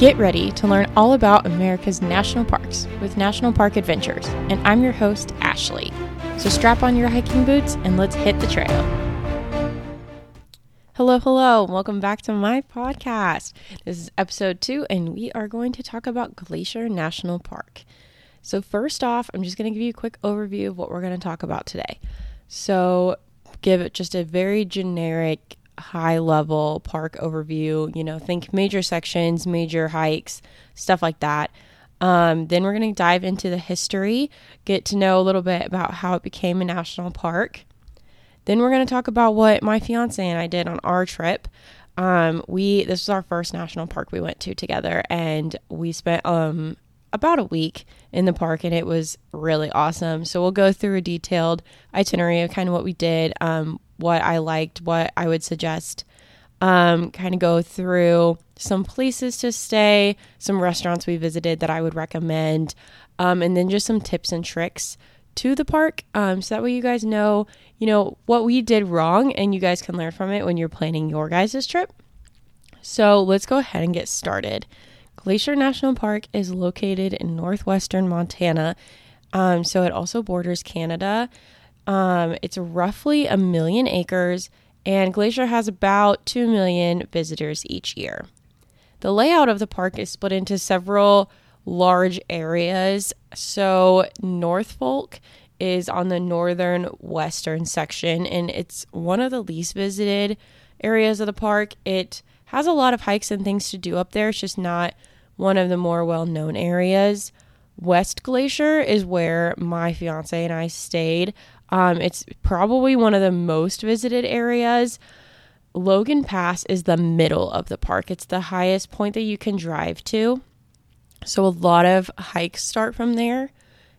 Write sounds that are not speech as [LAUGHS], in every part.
Get ready to learn all about America's national parks with National Park Adventures, and I'm your host, Ashley. So strap on your hiking boots and let's hit the trail. Hello, hello, welcome back to my podcast. This is episode two, and we are going to talk about Glacier National Park. So, first off, I'm just going to give you a quick overview of what we're going to talk about today. So, give it just a very generic high level park overview. You know, think major sections, major hikes, stuff like that. Um, then we're going to dive into the history, get to know a little bit about how it became a national park. Then we're going to talk about what my fiance and I did on our trip. Um, we this was our first national park we went to together, and we spent um, about a week in the park, and it was really awesome. So we'll go through a detailed itinerary of kind of what we did, um, what I liked, what I would suggest. Um, kind of go through some places to stay, some restaurants we visited that I would recommend, um, and then just some tips and tricks to the park. Um, so that way you guys know, you know, what we did wrong and you guys can learn from it when you're planning your guys' trip. So let's go ahead and get started. Glacier National Park is located in northwestern Montana. Um, so it also borders Canada. Um, it's roughly a million acres, and Glacier has about 2 million visitors each year. The layout of the park is split into several large areas. So, North Fork is on the northern western section, and it's one of the least visited areas of the park. It has a lot of hikes and things to do up there, it's just not one of the more well known areas. West Glacier is where my fiance and I stayed. Um, it's probably one of the most visited areas. Logan Pass is the middle of the park, it's the highest point that you can drive to. So a lot of hikes start from there.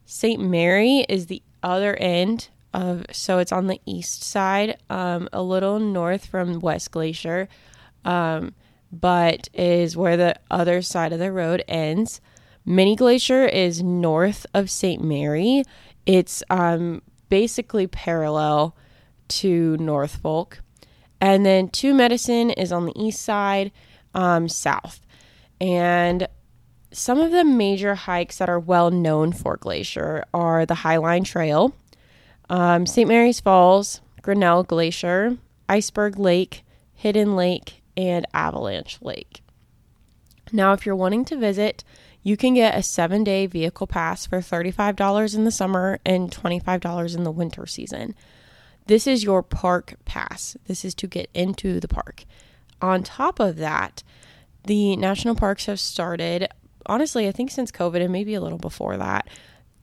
St. Mary is the other end of, so it's on the east side, um, a little north from West Glacier, um, but is where the other side of the road ends. Many Glacier is north of St. Mary. It's um, basically parallel to North Fork. And then Two Medicine is on the east side, um, south. And some of the major hikes that are well known for Glacier are the Highline Trail, um, St. Mary's Falls, Grinnell Glacier, Iceberg Lake, Hidden Lake, and Avalanche Lake. Now, if you're wanting to visit, you can get a seven day vehicle pass for $35 in the summer and $25 in the winter season. This is your park pass. This is to get into the park. On top of that, the national parks have started, honestly, I think since COVID and maybe a little before that,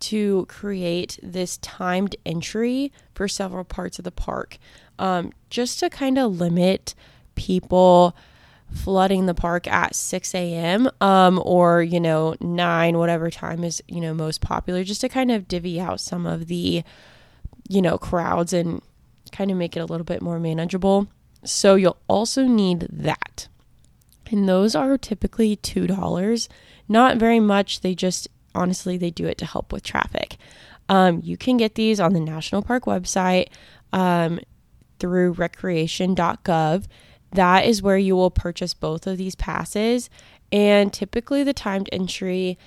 to create this timed entry for several parts of the park um, just to kind of limit people flooding the park at 6 a.m. Um, or, you know, 9, whatever time is, you know, most popular, just to kind of divvy out some of the, you know, crowds and kind of make it a little bit more manageable. So you'll also need that. And those are typically $2. Not very much. They just, honestly, they do it to help with traffic. Um, you can get these on the National Park website um, through recreation.gov that is where you will purchase both of these passes. And typically, the timed entry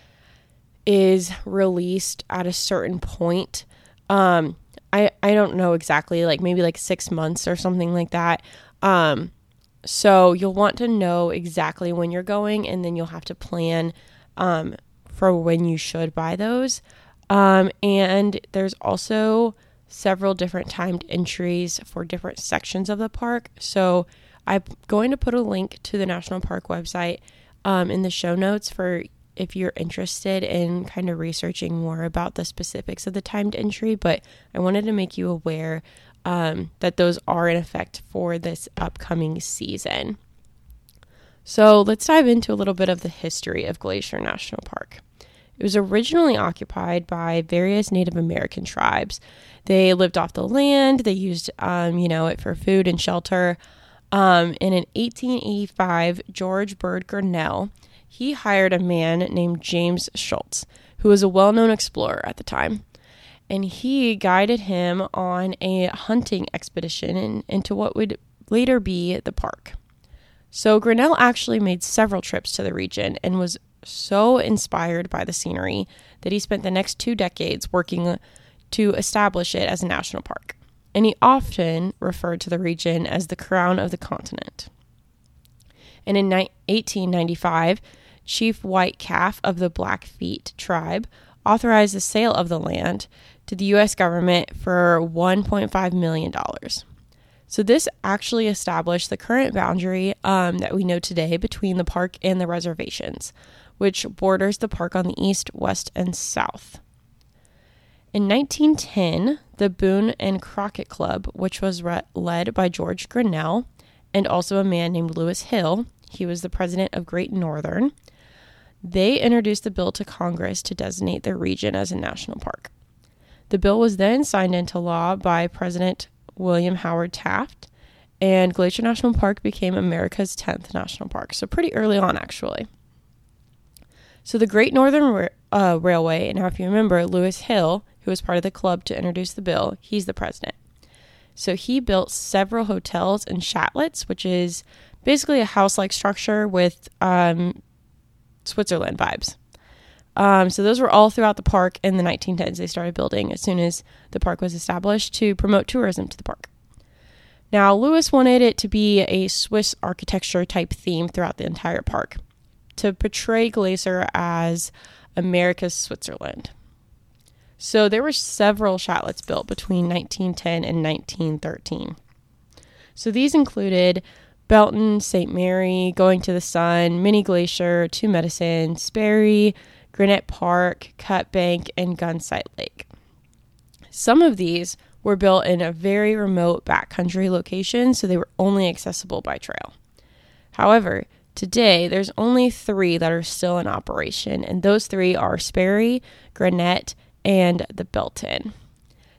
is released at a certain point. Um, I, I don't know exactly, like maybe like six months or something like that. Um, so you'll want to know exactly when you're going, and then you'll have to plan um, for when you should buy those. Um, and there's also several different timed entries for different sections of the park. So I'm going to put a link to the National Park website um, in the show notes for if you're interested in kind of researching more about the specifics of the timed entry. But I wanted to make you aware um, that those are in effect for this upcoming season. So let's dive into a little bit of the history of Glacier National Park. It was originally occupied by various Native American tribes. They lived off the land. They used, um, you know, it for food and shelter. Um, and in 1885, George Bird Grinnell, he hired a man named James Schultz, who was a well-known explorer at the time. And he guided him on a hunting expedition in, into what would later be the park. So Grinnell actually made several trips to the region and was so inspired by the scenery that he spent the next two decades working to establish it as a national park. And he often referred to the region as the crown of the continent. And in 1895, Chief White Calf of the Blackfeet tribe authorized the sale of the land to the U.S. government for $1.5 million. So, this actually established the current boundary um, that we know today between the park and the reservations, which borders the park on the east, west, and south. In 1910, the Boone and Crockett Club, which was re- led by George Grinnell and also a man named Louis Hill, he was the president of Great Northern, they introduced the bill to Congress to designate the region as a national park. The bill was then signed into law by President William Howard Taft, and Glacier National Park became America's 10th national park. So, pretty early on, actually. So, the Great Northern uh, Railway, and now if you remember, Louis Hill, who was part of the club to introduce the bill, he's the president. So, he built several hotels and chatlets, which is basically a house like structure with um, Switzerland vibes. Um, so those were all throughout the park in the 1910s. They started building as soon as the park was established to promote tourism to the park. Now, Louis wanted it to be a Swiss architecture type theme throughout the entire park to portray Glacier as America's Switzerland. So there were several chatlets built between 1910 and 1913. So these included Belton, St. Mary, Going to the Sun, Many Glacier, Two Medicine, Sperry, Granite Park, Cut Bank, and Gunsight Lake. Some of these were built in a very remote backcountry location, so they were only accessible by trail. However, today there's only three that are still in operation, and those three are Sperry, Granite, and the built in.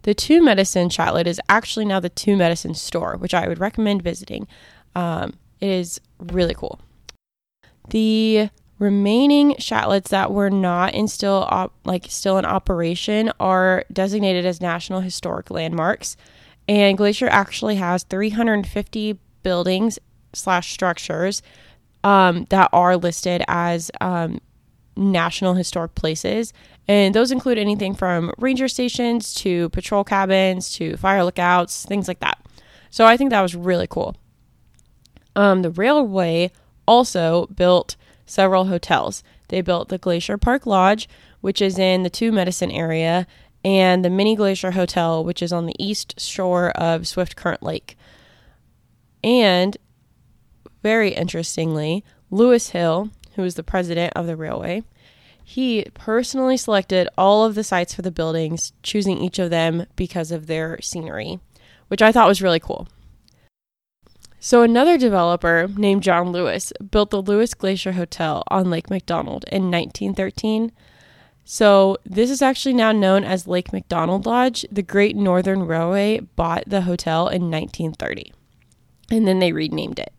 The Two Medicine Chatlet is actually now the Two Medicine store, which I would recommend visiting. Um, it is really cool. The remaining chatlets that were not in still op- like still in operation are designated as national historic landmarks and glacier actually has 350 buildings slash structures um, that are listed as um, national historic places and those include anything from ranger stations to patrol cabins to fire lookouts things like that so i think that was really cool um, the railway also built several hotels. They built the Glacier Park Lodge, which is in the Two Medicine area, and the Many Glacier Hotel, which is on the east shore of Swift Current Lake. And very interestingly, Louis Hill, who was the president of the railway, he personally selected all of the sites for the buildings, choosing each of them because of their scenery, which I thought was really cool. So, another developer named John Lewis built the Lewis Glacier Hotel on Lake McDonald in 1913. So, this is actually now known as Lake McDonald Lodge. The Great Northern Railway bought the hotel in 1930, and then they renamed it.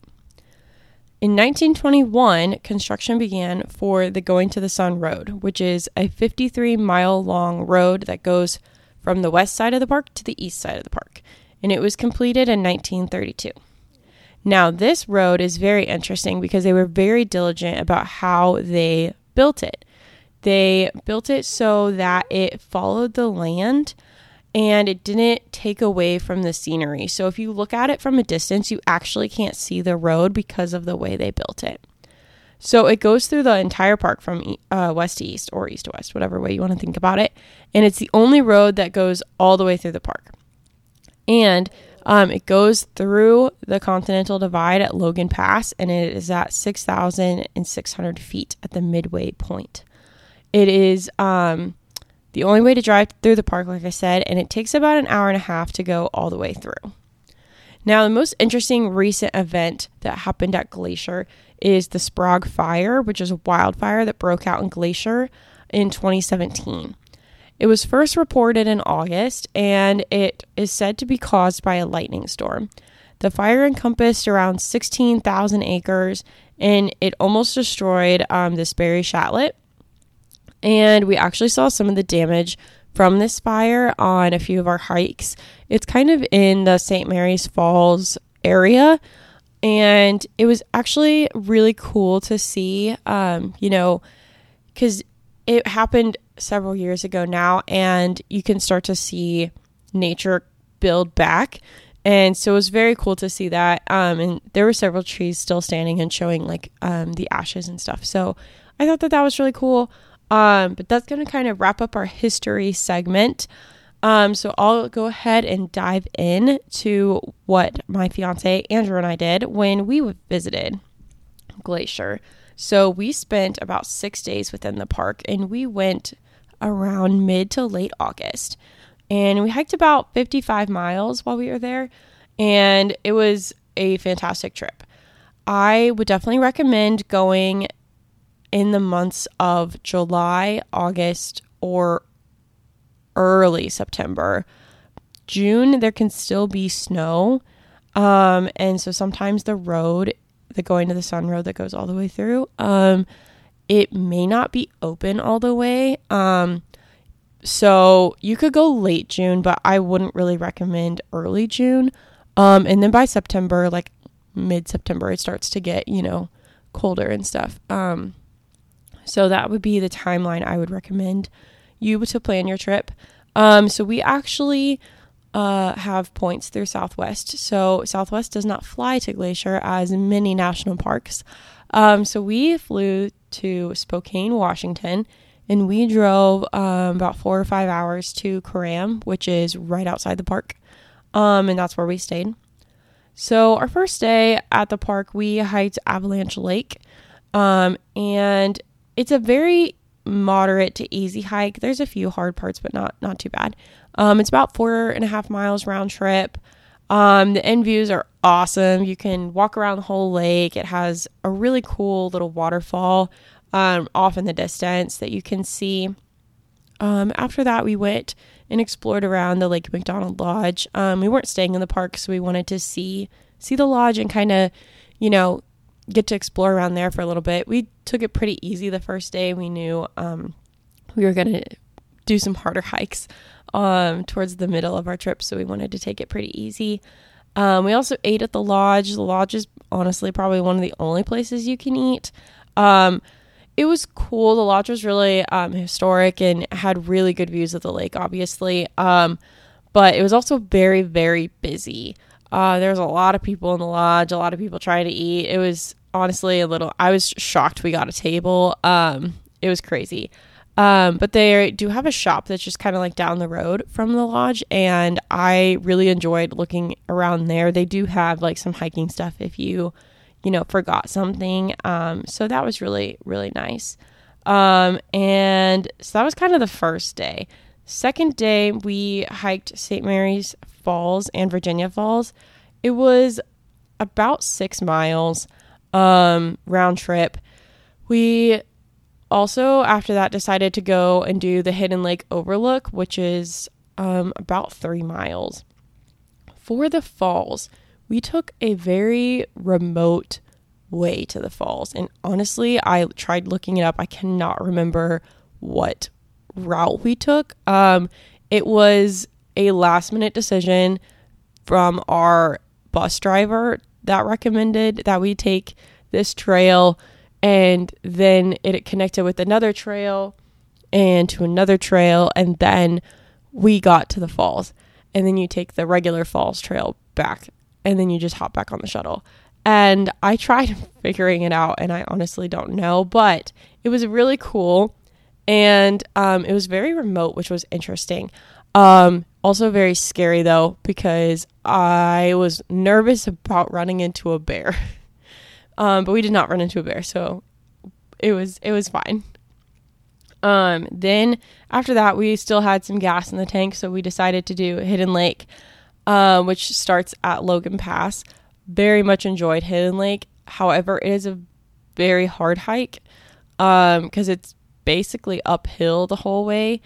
In 1921, construction began for the Going to the Sun Road, which is a 53 mile long road that goes from the west side of the park to the east side of the park, and it was completed in 1932. Now, this road is very interesting because they were very diligent about how they built it. They built it so that it followed the land and it didn't take away from the scenery. So, if you look at it from a distance, you actually can't see the road because of the way they built it. So, it goes through the entire park from uh, west to east or east to west, whatever way you want to think about it. And it's the only road that goes all the way through the park. And um, it goes through the Continental Divide at Logan Pass, and it is at 6,600 feet at the midway point. It is um, the only way to drive through the park, like I said, and it takes about an hour and a half to go all the way through. Now, the most interesting recent event that happened at Glacier is the Sprague Fire, which is a wildfire that broke out in Glacier in 2017. It was first reported in August and it is said to be caused by a lightning storm. The fire encompassed around 16,000 acres and it almost destroyed um, the Sperry Chatlet. And we actually saw some of the damage from this fire on a few of our hikes. It's kind of in the St. Mary's Falls area and it was actually really cool to see, um, you know, because it happened several years ago now, and you can start to see nature build back. And so it was very cool to see that. Um, and there were several trees still standing and showing like um, the ashes and stuff. So I thought that that was really cool. Um, but that's going to kind of wrap up our history segment. Um, so I'll go ahead and dive in to what my fiance Andrew and I did when we visited Glacier. So we spent about six days within the park and we went around mid to late August. And we hiked about 55 miles while we were there. And it was a fantastic trip. I would definitely recommend going in the months of July, August, or early September. June, there can still be snow. Um, and so sometimes the road, the going to the sun road that goes all the way through, um, it may not be open all the way. Um, so you could go late June, but I wouldn't really recommend early June. Um, and then by September, like mid September, it starts to get, you know, colder and stuff. Um, so that would be the timeline I would recommend you to plan your trip. Um, so we actually uh, have points through Southwest. So Southwest does not fly to Glacier as many national parks. Um, so we flew to Spokane, Washington, and we drove um, about four or five hours to Coram, which is right outside the park. Um, and that's where we stayed. So our first day at the park, we hiked Avalanche Lake. Um, and it's a very moderate to easy hike. There's a few hard parts, but not not too bad. Um, it's about four and a half miles round trip. Um, the end views are awesome. You can walk around the whole lake. It has a really cool little waterfall um, off in the distance that you can see. Um, after that, we went and explored around the Lake McDonald Lodge. Um, we weren't staying in the park, so we wanted to see see the lodge and kind of, you know, get to explore around there for a little bit. We took it pretty easy the first day. We knew um, we were going to do some harder [LAUGHS] hikes um, towards the middle of our trip, so we wanted to take it pretty easy. Um, we also ate at the lodge. The lodge is honestly probably one of the only places you can eat. Um, it was cool. The lodge was really um, historic and had really good views of the lake, obviously. Um, but it was also very, very busy. Uh, there was a lot of people in the lodge, a lot of people trying to eat. It was honestly a little. I was shocked we got a table. Um, it was crazy. Um, but they do have a shop that's just kind of like down the road from the lodge, and I really enjoyed looking around there. They do have like some hiking stuff if you, you know, forgot something. Um, so that was really really nice. Um, and so that was kind of the first day. Second day, we hiked St. Mary's Falls and Virginia Falls. It was about six miles um, round trip. We also, after that, decided to go and do the Hidden Lake Overlook, which is um, about three miles. For the falls, we took a very remote way to the falls. And honestly, I tried looking it up. I cannot remember what route we took. Um, it was a last minute decision from our bus driver that recommended that we take this trail and then it connected with another trail and to another trail and then we got to the falls. And then you take the regular falls trail back and then you just hop back on the shuttle. And i tried [LAUGHS] figuring it out and i honestly don't know but it was really cool. And um, it was very remote which was interesting um, also very scary though because I was nervous about running into a bear. [LAUGHS] um, but we did not run into a bear, so it was it was fine. Um, then after that, we still had some gas in the tank, so we decided to do Hidden Lake, uh, which starts at Logan Pass. Very much enjoyed Hidden Lake. However, it is a very hard hike because um, it's basically uphill the whole way.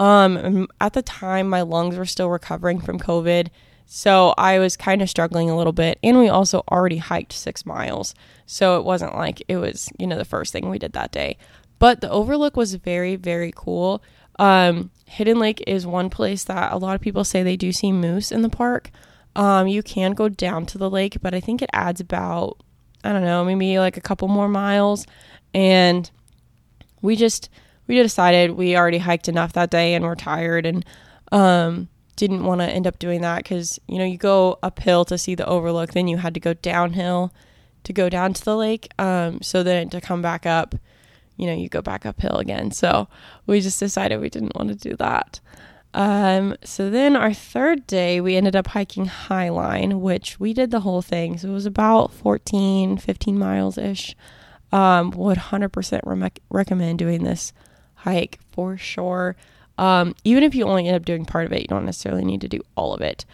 Um, at the time, my lungs were still recovering from COVID. So I was kind of struggling a little bit. And we also already hiked six miles. So it wasn't like it was, you know, the first thing we did that day. But the overlook was very, very cool. Um, Hidden Lake is one place that a lot of people say they do see moose in the park. Um, you can go down to the lake, but I think it adds about, I don't know, maybe like a couple more miles. And we just, we decided we already hiked enough that day and we're tired and um, didn't want to end up doing that because, you know, you go uphill to see the overlook, then you had to go downhill to go down to the lake. Um, so then to come back up, you know, you go back uphill again. So we just decided we didn't want to do that. Um, so then our third day, we ended up hiking Highline, which we did the whole thing. So it was about 14, 15 miles ish. Um, would 100% re- recommend doing this hike for sure. Um, even if you only end up doing part of it, you don't necessarily need to do all of it.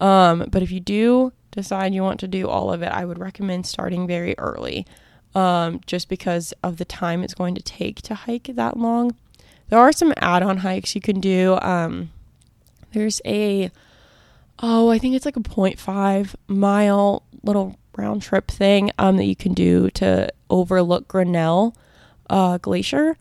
Um, but if you do decide you want to do all of it, I would recommend starting very early, um, just because of the time it's going to take to hike that long. There are some add-on hikes you can do. Um, there's a oh, I think it's like a 0.5 mile little round trip thing um, that you can do to overlook Grinnell uh, Glacier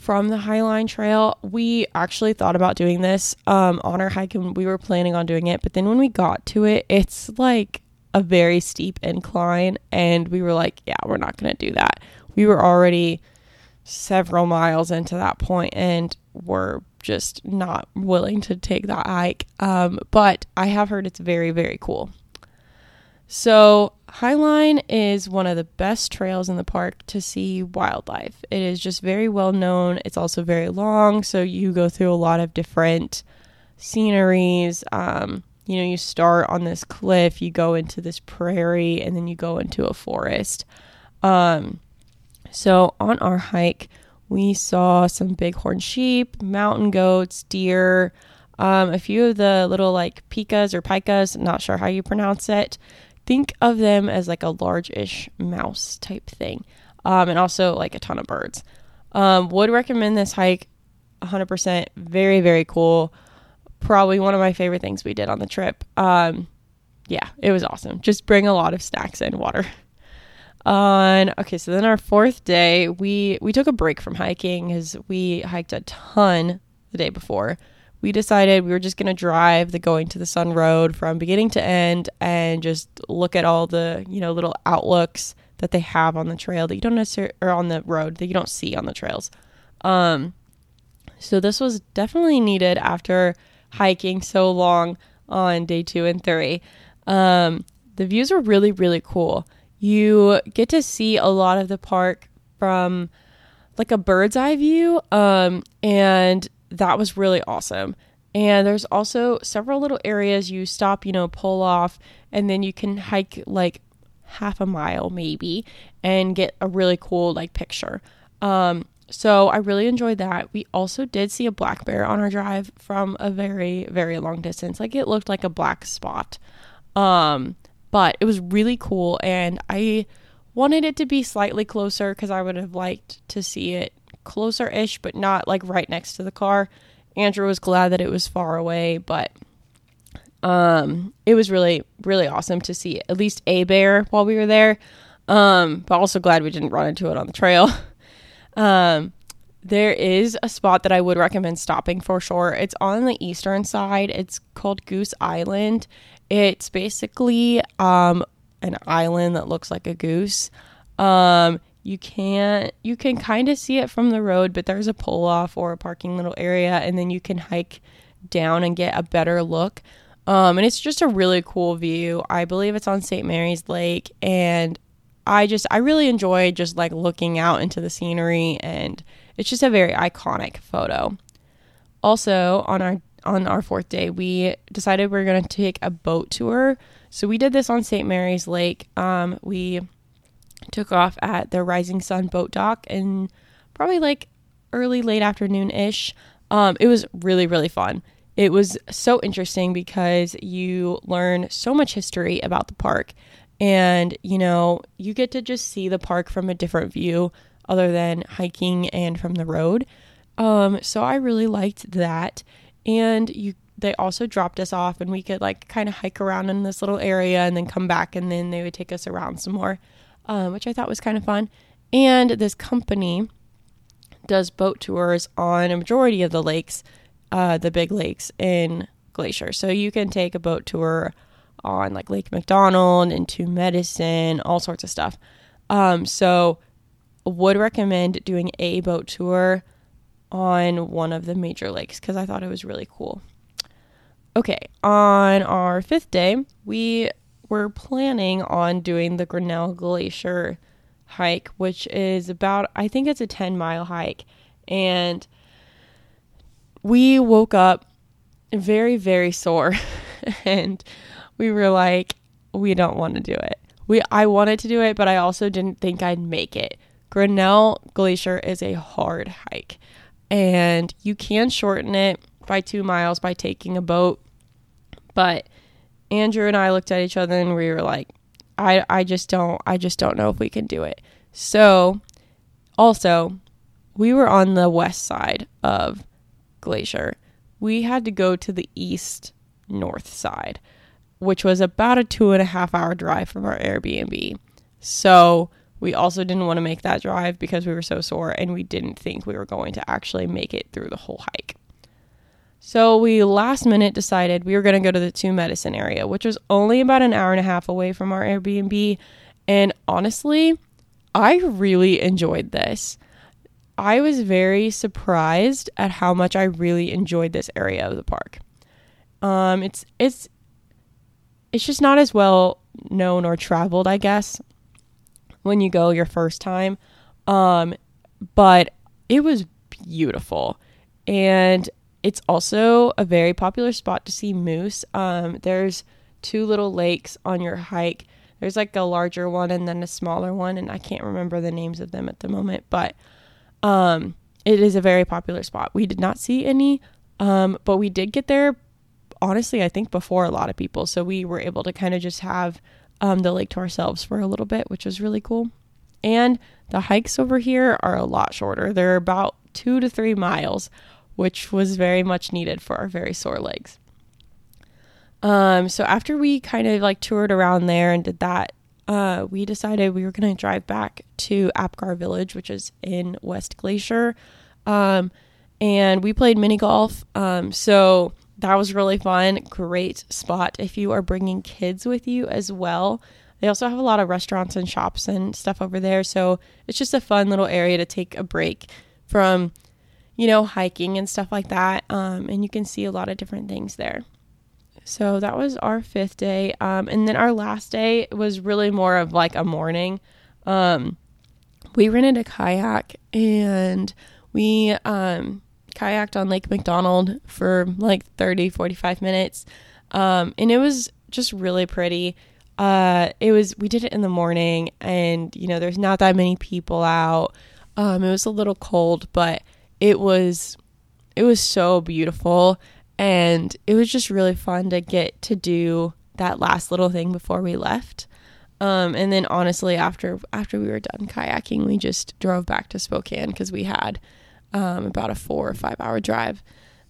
from the Highline Trail. We actually thought about doing this um, on our hike and we were planning on doing it, but then when we got to it, it's like a very steep incline, and we were like, yeah, we're not going to do that. We were already several miles into that point and were just not willing to take that hike. Um, but I have heard it's very, very cool. So, Highline is one of the best trails in the park to see wildlife. It is just very well known. It's also very long, so you go through a lot of different sceneries. Um, you know, you start on this cliff, you go into this prairie, and then you go into a forest. Um, so on our hike, we saw some bighorn sheep, mountain goats, deer, um, a few of the little like pikas or pikas, not sure how you pronounce it. Think of them as like a large ish mouse type thing. Um, and also like a ton of birds. Um, would recommend this hike 100%. Very, very cool. Probably one of my favorite things we did on the trip. Um, yeah, it was awesome. Just bring a lot of snacks and water. on okay so then our fourth day we we took a break from hiking because we hiked a ton the day before we decided we were just going to drive the going to the sun road from beginning to end and just look at all the you know little outlooks that they have on the trail that you don't necessarily or on the road that you don't see on the trails. Um so this was definitely needed after hiking so long on day two and three. Um the views were really really cool. You get to see a lot of the park from like a bird's eye view um, and that was really awesome. And there's also several little areas you stop you know pull off and then you can hike like half a mile maybe and get a really cool like picture. Um, so i really enjoyed that. We also did see a black bear on our drive from a very very long distance. Like it looked like a black spot. Um, but it was really cool and I wanted it to be slightly closer because I would have liked to see it closer ish, but not like right next to the car. Andrew was glad that it was far away, but um, it was really, really awesome to see at least a bear while we were there. Um, but also glad we didn't run into it on the trail. [LAUGHS] um, there is a spot that I would recommend stopping for sure. It's on the eastern side. It's called Goose Island, it's basically um, an island that looks like a goose. Um, you can't you can kind of see it from the road, but there's a pull off or a parking little area, and then you can hike down and get a better look. Um, and it's just a really cool view. I believe it's on St. Mary's Lake, and I just I really enjoy just like looking out into the scenery, and it's just a very iconic photo. Also, on our on our fourth day, we decided we are going to take a boat tour. So we did this on St. Mary's Lake. Um, we took off at the Rising Sun boat dock and probably like early, late afternoon ish. Um, it was really, really fun. It was so interesting because you learn so much history about the park. And, you know, you get to just see the park from a different view other than hiking and from the road. Um, so I really liked that and you they also dropped us off and we could like kind of hike around in this little area and then come back and then they would take us around some more um, which i thought was kind of fun and this company does boat tours on a majority of the lakes uh, the big lakes in glacier so you can take a boat tour on like Lake McDonald and Two Medicine, all sorts of stuff. Um, so would recommend doing a boat tour on one of the major lakes because I thought it was really cool. Okay, on our fifth day, we were planning on doing the Grinnell Glacier hike, which is about, I think it's a 10 mile hike. And we woke up very, very sore. [LAUGHS] and we were like, we don't want to do it. We, I wanted to do it, but I also didn't think I'd make it. Grinnell Glacier is a hard hike, and you can shorten it by two miles by taking a boat. But Andrew and I looked at each other and we were like, I, I just don't I just don't know if we can do it. So also we were on the west side of Glacier. We had to go to the east north side, which was about a two and a half hour drive from our Airbnb. So we also didn't want to make that drive because we were so sore and we didn't think we were going to actually make it through the whole hike. So we last minute decided we were going to go to the Two Medicine area, which was only about an hour and a half away from our Airbnb. And honestly, I really enjoyed this. I was very surprised at how much I really enjoyed this area of the park. Um, it's it's it's just not as well known or traveled, I guess, when you go your first time. Um, but it was beautiful. And it's also a very popular spot to see moose. Um, there's two little lakes on your hike. There's like a larger one and then a smaller one, and I can't remember the names of them at the moment, but um, it is a very popular spot. We did not see any, um, but we did get there, honestly, I think before a lot of people. So we were able to kind of just have um, the lake to ourselves for a little bit, which was really cool. And the hikes over here are a lot shorter. They're about two to three miles, which was very much needed for our very sore legs. Um, so after we kind of like toured around there and did that, uh, we decided we were going to drive back to Apgar Village, which is in West Glacier. Um, and we played mini golf. Um, so that was really fun. Great spot if you are bringing kids with you as well. They also have a lot of restaurants and shops and stuff over there. So it's just a fun little area to take a break from, you know, hiking and stuff like that. Um, and you can see a lot of different things there. So that was our fifth day. Um, and then our last day was really more of like a morning. Um, we rented a kayak and we um, kayaked on Lake McDonald for like 30, 45 minutes. Um, and it was just really pretty. Uh, it was, we did it in the morning and, you know, there's not that many people out. Um, it was a little cold, but it was, it was so beautiful. And it was just really fun to get to do that last little thing before we left. Um, and then honestly, after after we were done kayaking, we just drove back to Spokane because we had um, about a four or five hour drive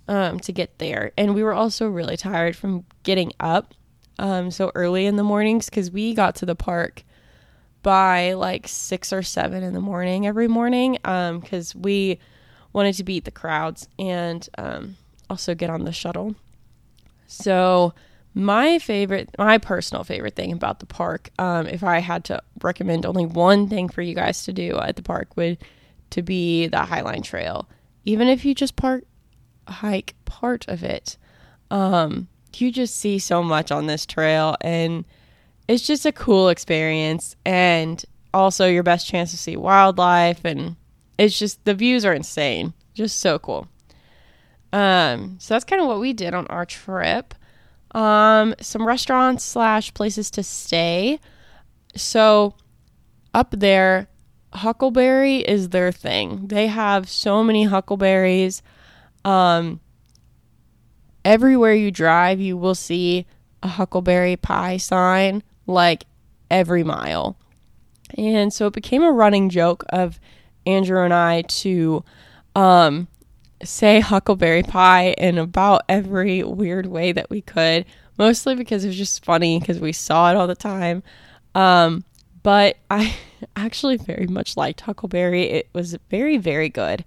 um, to get there. And we were also really tired from getting up um, so early in the mornings because we got to the park by like six or seven in the morning every morning because um, we wanted to beat the crowds and um, also get on the shuttle. So, my favorite, my personal favorite thing about the park, um, if I had to recommend only one thing for you guys to do at the park, would to be the Highline Trail. Even if you just park hike part of it, um, you just see so much on this trail and it's just a cool experience and also your best chance to see wildlife and it's just the views are insane. Just so cool. Um, so that's kind of what we did on our trip. Um, some restaurants slash places to stay. So up there, huckleberry is their thing. They have so many huckleberries. Um, everywhere you drive, you will see a huckleberry pie sign like every mile. And so it became a running joke of Andrew and I to um, say huckleberry pie in about every weird way that we could, mostly because it was just funny because we saw it all the time. Um, but I [LAUGHS] actually very much liked Huckleberry. It was very, very good.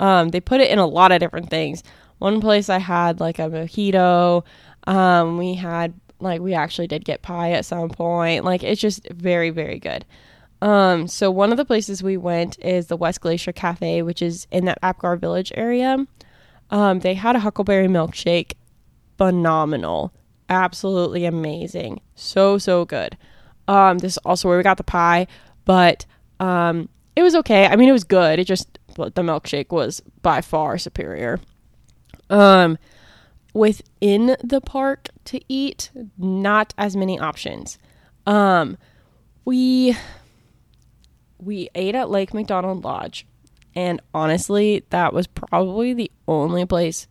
Um, they put it in a lot of different things. One place I had like a mojito. Um, we had Like we actually did get pie at some point. Like it's just very very good. Um, so one of the places we went is the West Glacier Cafe, which is in that Apgar Village area. Um, they had a huckleberry milkshake, phenomenal, absolutely amazing, so so good. Um, this is also where we got the pie, but um, it was okay. I mean, it was good. It just the milkshake was by far superior. Um, within the park to eat, not as many options. Um, we we ate at Lake McDonald Lodge, and honestly, that was probably the only place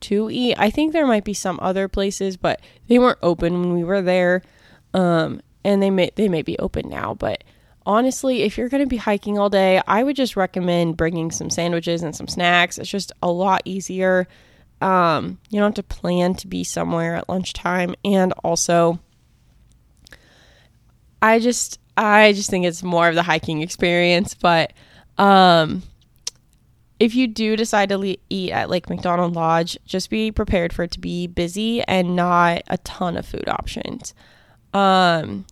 to eat. I think there might be some other places, but they weren't open when we were there. Um, and they may they may be open now, but honestly, if you're going to be hiking all day, I would just recommend bringing some sandwiches and some snacks. It's just a lot easier. Um, you don't have to plan to be somewhere at lunchtime, and also, I just I just think it's more of the hiking experience. But um, if you do decide to le- eat at Lake McDonald Lodge, just be prepared for it to be busy and not a ton of food options. Um,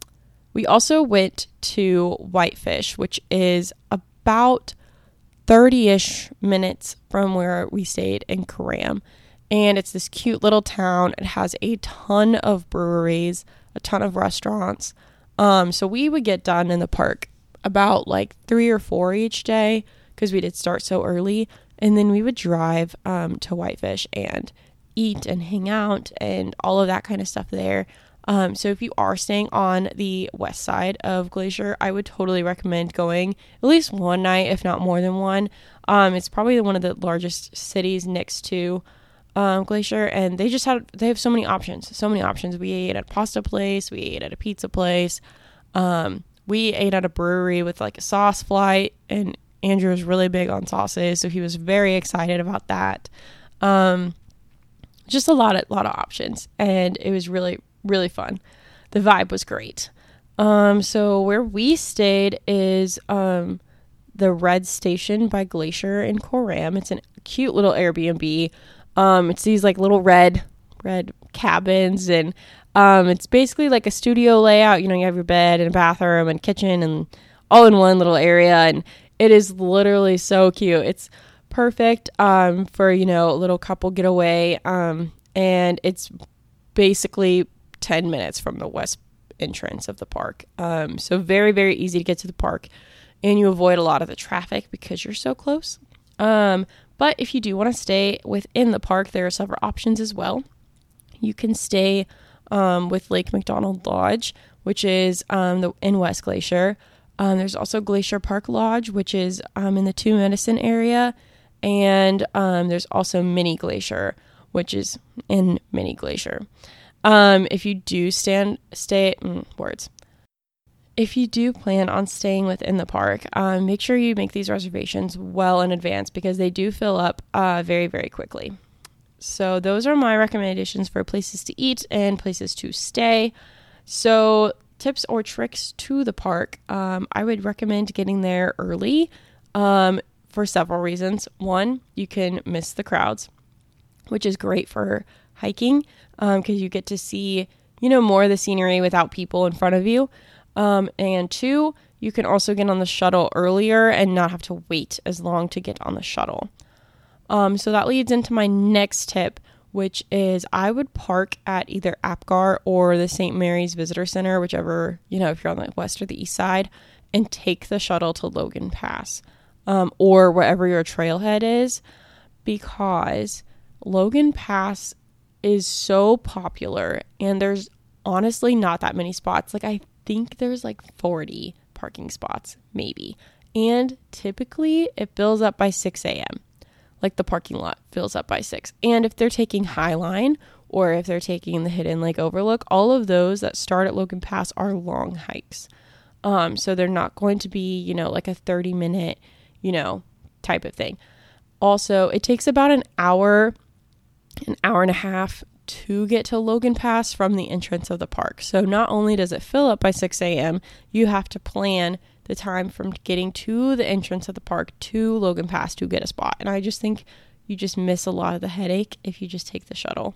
we also went to Whitefish, which is about 30 ish minutes from where we stayed in Coram. And it's this cute little town. It has a ton of breweries, a ton of restaurants. Um, so we would get done in the park about like three or four each day because we did start so early. And then we would drive um, to Whitefish and eat and hang out and all of that kind of stuff there. Um, so if you are staying on the west side of Glacier, I would totally recommend going at least one night, if not more than one. Um, it's probably one of the largest cities next to um, Glacier, and they just had they have so many options, so many options. We ate at a pasta place, we ate at a pizza place, um, we ate at a brewery with like a sauce flight, and Andrew was really big on sauces, so he was very excited about that. Um, just a lot of lot of options, and it was really really fun. The vibe was great. Um, so where we stayed is um, the Red Station by Glacier in Coram. It's a cute little Airbnb. Um, it's these like little red red cabins and um, it's basically like a studio layout. You know, you have your bed and a bathroom and kitchen and all in one little area, and it is literally so cute. It's perfect um, for you know a little couple getaway, um, and it's basically 10 minutes from the west entrance of the park. Um, so, very, very easy to get to the park. And you avoid a lot of the traffic because you're so close. Um, but if you do want to stay within the park, there are several options as well. You can stay um, with Lake McDonald Lodge, which is um, the, in West Glacier. Um, there's also Glacier Park Lodge, which is um, in the Two Medicine area. And um, there's also Many Glacier, which is in Many Glacier. Um, if you do stand stay mm, words, if you do plan on staying within the park, um, make sure you make these reservations well in advance because they do fill up uh, very very quickly. So those are my recommendations for places to eat and places to stay. So tips or tricks to the park, um, I would recommend getting there early um, for several reasons. One, you can miss the crowds, which is great for hiking because um, you get to see, you know, more of the scenery without people in front of you. Um, and two, you can also get on the shuttle earlier and not have to wait as long to get on the shuttle. Um, so that leads into my next tip, which is I would park at either Apgar or the St. Mary's Visitor Center, whichever, you know, if you're on the west or the east side, and take the shuttle to Logan Pass um, or wherever your trailhead is, because Logan Pass is so popular and there's honestly not that many spots. Like I think there's like 40 parking spots, maybe. And typically it fills up by 6 a.m. Like the parking lot fills up by 6. And if they're taking Highline or if they're taking the Hidden Lake Overlook, all of those that start at Logan Pass are long hikes. Um, so they're not going to be, you know, like a 30 minute, you know, type of thing. Also, it takes about an hour an hour and a half to get to Logan Pass from the entrance of the park. So not only does it fill up by 6 a.m., you have to plan the time from getting to the entrance of the park to Logan Pass to get a spot. And I just think you just miss a lot of the headache if you just take the shuttle.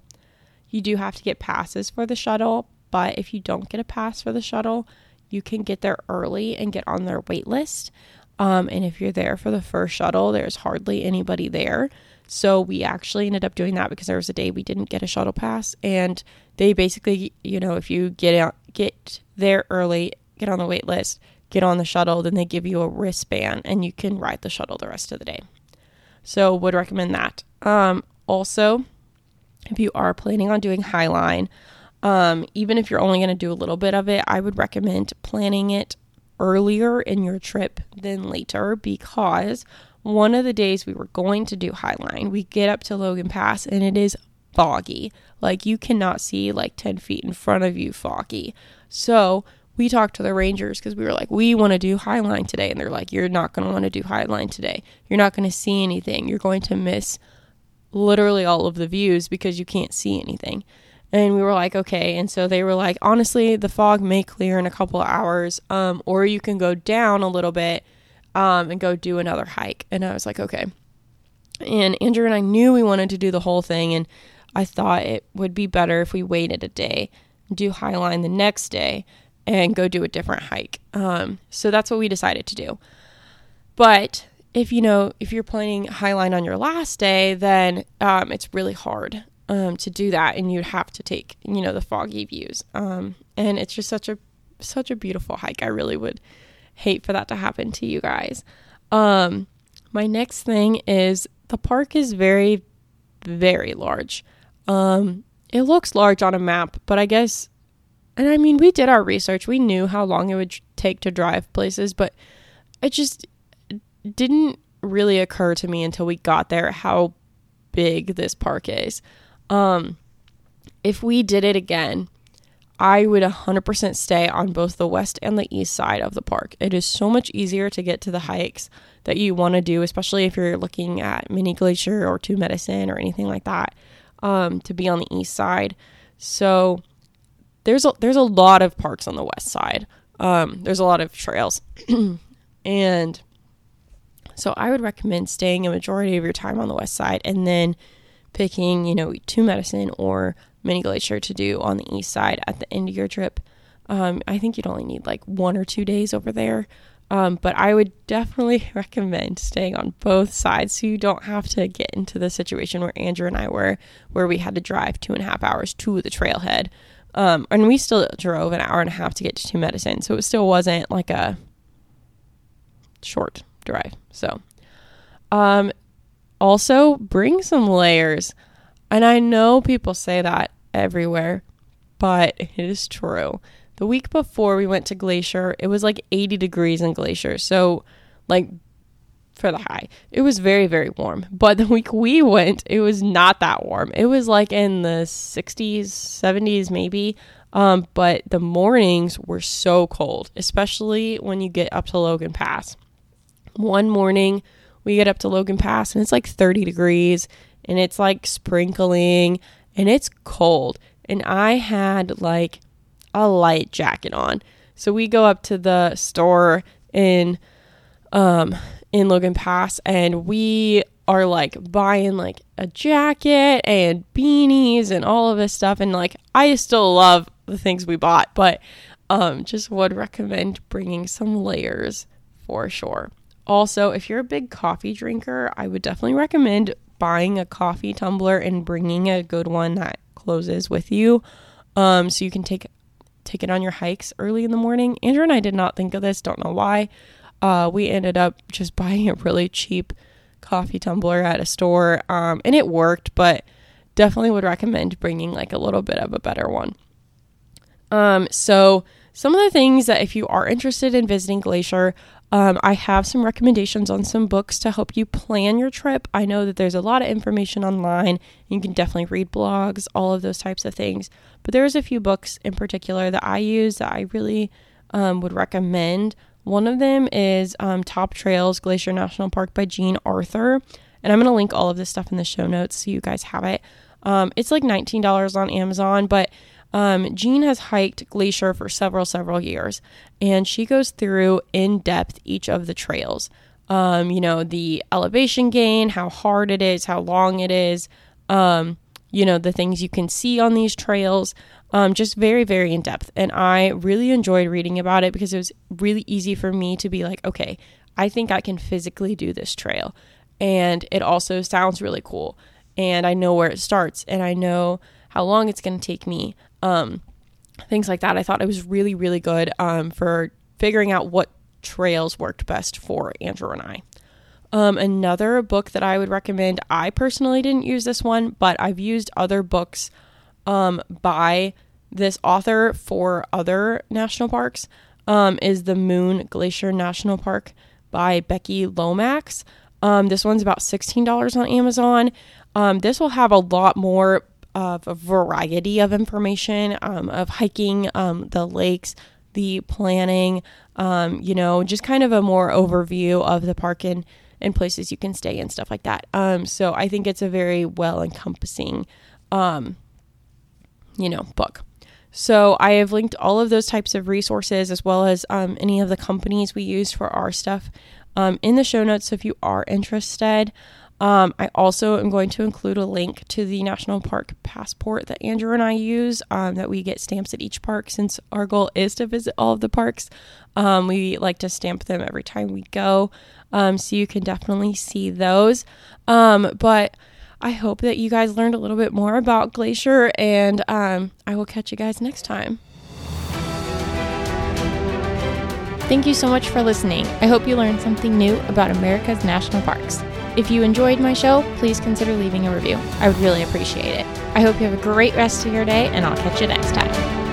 You do have to get passes for the shuttle, but if you don't get a pass for the shuttle, you can get there early and get on their wait list. Um, and if you're there for the first shuttle, there's hardly anybody there. So we actually ended up doing that because there was a day we didn't get a shuttle pass, and they basically, you know, if you get out, get there early, get on the wait list, get on the shuttle, then they give you a wristband, and you can ride the shuttle the rest of the day. So would recommend that. Um, also, if you are planning on doing Highline, um, even if you're only going to do a little bit of it, I would recommend planning it earlier in your trip than later because one of the days we were going to do Highline, we get up to Logan Pass and it is foggy. Like you cannot see like 10 feet in front of you foggy. So we talked to the Rangers because we were like, we want to do Highline today. And they're like, you're not going to want to do Highline today. You're not going to see anything. You're going to miss literally all of the views because you can't see anything. And we were like, okay. And so they were like, honestly, the fog may clear in a couple hours, um, or you can go down a little bit um, and go do another hike. And I was like, okay. And Andrew and I knew we wanted to do the whole thing, and I thought it would be better if we waited a day, do Highline the next day, and go do a different hike. Um, so that's what we decided to do. But if you know if you're planning Highline on your last day, then um, it's really hard um, to do that, and you'd have to take you know the foggy views. Um, and it's just such a such a beautiful hike. I really would hate for that to happen to you guys. Um, my next thing is the park is very very large. Um, it looks large on a map, but I guess, and I mean, we did our research. We knew how long it would take to drive places, but it just didn't really occur to me until we got there how big this park is. Um, if we did it again, I would 100% stay on both the west and the east side of the park. It is so much easier to get to the hikes that you want to do, especially if you're looking at Many Glacier or Two Medicine or anything like that, um, to be on the east side. So there's a, there's a lot of parks on the west side. Um, there's a lot of trails, [CLEARS THROAT] and so I would recommend staying a majority of your time on the west side and then picking, you know, two medicine or Many Glacier to do on the east side at the end of your trip. Um, I think you'd only need like one or two days over there. Um, but I would definitely [LAUGHS] recommend staying on both sides so you don't have to get into the situation where Andrew and I were, where we had to drive two and a half hours to the trailhead. Um, and we still drove an hour and a half to get to Two Medicine, so it still wasn't like a short drive. So, um, also bring some layers. And I know people say that everywhere, but it is true. The week before we went to Glacier, it was like 80 degrees in Glacier. So, like, for the high, it was very, very warm. But the week we went, it was not that warm. It was like in the 60s, 70s, maybe. Um, but the mornings were so cold, especially when you get up to Logan Pass. One morning, we get up to Logan Pass and it's like 30 degrees and it's like sprinkling and it's cold. And I had like a light jacket on. So we go up to the store in um in Logan Pass and we are like buying like a jacket and beanies and all of this stuff and like I still love the things we bought, but um just would recommend bringing some layers for sure. Also, if you're a big coffee drinker, I would definitely recommend buying a coffee tumbler and bringing a good one that closes with you um, so you can take take it on your hikes early in the morning. Andrew and I did not think of this, don't know why. Uh, we ended up just [LAUGHS] buying a really cheap coffee tumbler at a store um, and it worked, but definitely would recommend bringing like a little bit of a better one. Um, so some of the things that if you are interested in visiting Glacier, um, I have some recommendations on some books to help you plan your trip. I know that there's a lot of information online. You can definitely read blogs, all of those types of things. But there's a few books in particular that I use that I really um, would recommend. One of them is um, Top Trails Glacier National Park by Jean Arthur. And I'm going to link all of this stuff in the show notes so you guys have it. Um, it's like $19 on Amazon, but um, Jean has hiked Glacier for several, several years, and she goes through in depth each of the trails. Um, you know, the elevation gain, how hard it is, how long it is, um, you know, the things you can see on these trails. Um, just very, very in depth. And I really enjoyed reading about it because it was really easy for me to be like, okay, I think I can physically do this trail. And it also sounds really cool. And I know where it starts and I know how long it's going to take me. Um, things like that. I thought it was really, really good um, for figuring out what trails worked best for Andrew and I. Um, another book that I would recommend, I personally didn't use this one, but I've used other books um, by this author for other national parks, um, is the Moon Glacier National Park by Becky Lomax. Um, this one's about $16 on Amazon. Um, this will have a lot more of a variety of information um, of hiking um, the lakes, the planning, um, you know, just kind of a more overview of the park and, and places you can stay and stuff like that. Um, so I think it's a very well encompassing, um, you know, book. So I have linked all of those types of resources as well as um, any of the companies we used for our stuff in the show notes. So if you are interested, um, I also am going to include a link to the National Park Passport that Andrew and I use, um, that we get stamps at each park since our goal is to visit all of the parks. Um, we like to stamp them every time we go. Um, so you can definitely see those. Um, but I hope that you guys learned a little bit more about Glacier, and um, I will catch you guys next time. Thank you so much for listening. I hope you learned something new about America's national parks. If you enjoyed my show, please consider leaving a review. I would really appreciate it. I hope you have a great rest of your day, and I'll catch you next time.